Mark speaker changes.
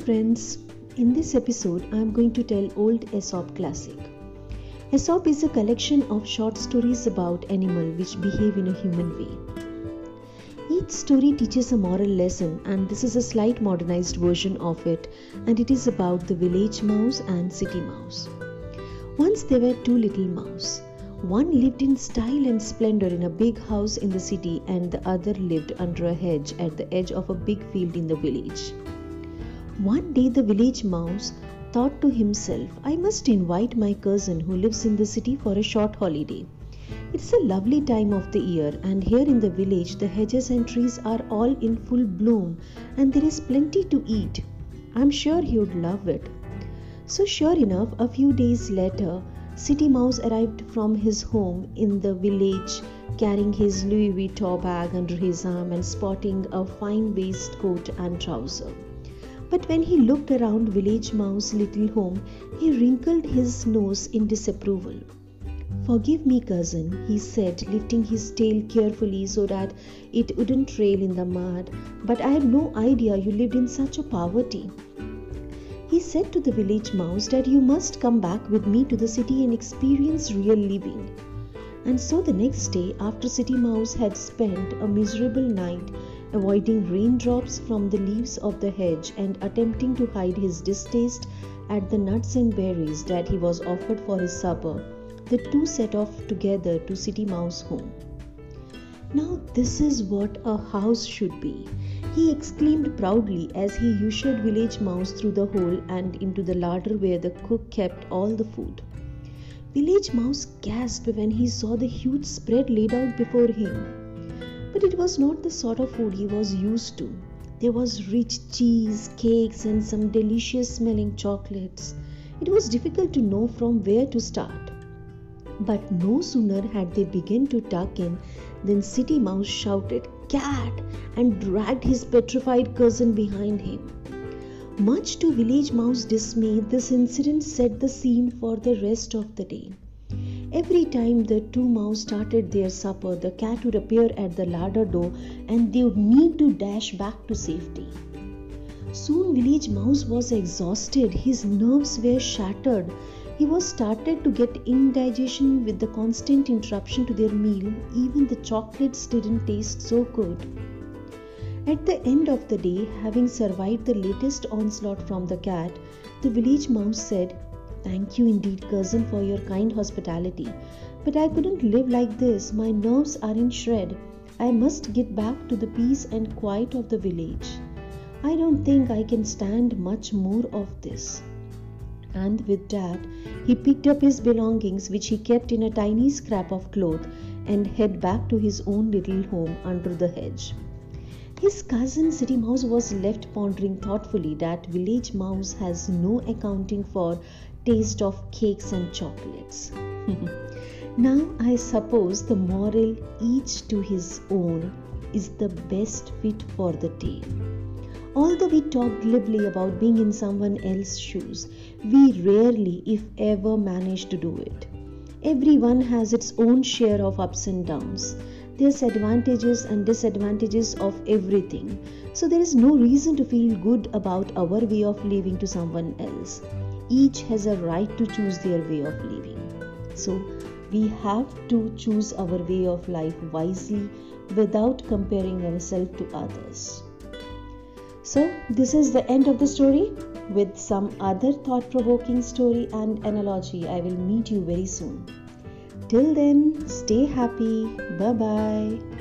Speaker 1: friends. In this episode, I am going to tell old Aesop classic. Aesop is a collection of short stories about animals which behave in a human way. Each story teaches a moral lesson, and this is a slight modernized version of it, and it is about the village mouse and city mouse. Once there were two little mouse. One lived in style and splendor in a big house in the city, and the other lived under a hedge at the edge of a big field in the village. One day the village mouse thought to himself, I must invite my cousin who lives in the city for a short holiday. It's a lovely time of the year, and here in the village the hedges and trees are all in full bloom, and there is plenty to eat. I'm sure he would love it. So, sure enough, a few days later, City Mouse arrived from his home in the village carrying his Louis Vuitton bag under his arm and sporting a fine waistcoat and trouser. But when he looked around Village Mouse's little home, he wrinkled his nose in disapproval. Forgive me, cousin, he said, lifting his tail carefully so that it wouldn't trail in the mud, but I had no idea you lived in such a poverty. He said to the village mouse that you must come back with me to the city and experience real living. And so the next day, after City Mouse had spent a miserable night avoiding raindrops from the leaves of the hedge and attempting to hide his distaste at the nuts and berries that he was offered for his supper, the two set off together to City Mouse home. Now, this is what a house should be, he exclaimed proudly as he ushered Village Mouse through the hole and into the larder where the cook kept all the food. Village Mouse gasped when he saw the huge spread laid out before him. But it was not the sort of food he was used to. There was rich cheese, cakes, and some delicious smelling chocolates. It was difficult to know from where to start. But no sooner had they begun to tuck in than City Mouse shouted, Cat! and dragged his petrified cousin behind him. Much to Village Mouse's dismay, this incident set the scene for the rest of the day. Every time the two mouse started their supper, the cat would appear at the larder door and they would need to dash back to safety. Soon Village Mouse was exhausted, his nerves were shattered. He was started to get indigestion with the constant interruption to their meal. Even the chocolates didn't taste so good. At the end of the day, having survived the latest onslaught from the cat, the village mouse said, Thank you indeed, cousin, for your kind hospitality. But I couldn't live like this. My nerves are in shred. I must get back to the peace and quiet of the village. I don't think I can stand much more of this. And with that, he picked up his belongings, which he kept in a tiny scrap of cloth, and head back to his own little home under the hedge. His cousin City Mouse was left pondering thoughtfully that village mouse has no accounting for taste of cakes and chocolates. now, I suppose the moral, each to his own, is the best fit for the tale. Although we talk glibly about being in someone else's shoes, we rarely, if ever, manage to do it. Everyone has its own share of ups and downs. There's advantages and disadvantages of everything. So there is no reason to feel good about our way of living to someone else each has a right to choose their way of living. So, we have to choose our way of life wisely without comparing ourselves to others. So, this is the end of the story. With some other thought provoking story and analogy, I will meet you very soon. Till then, stay happy. Bye bye.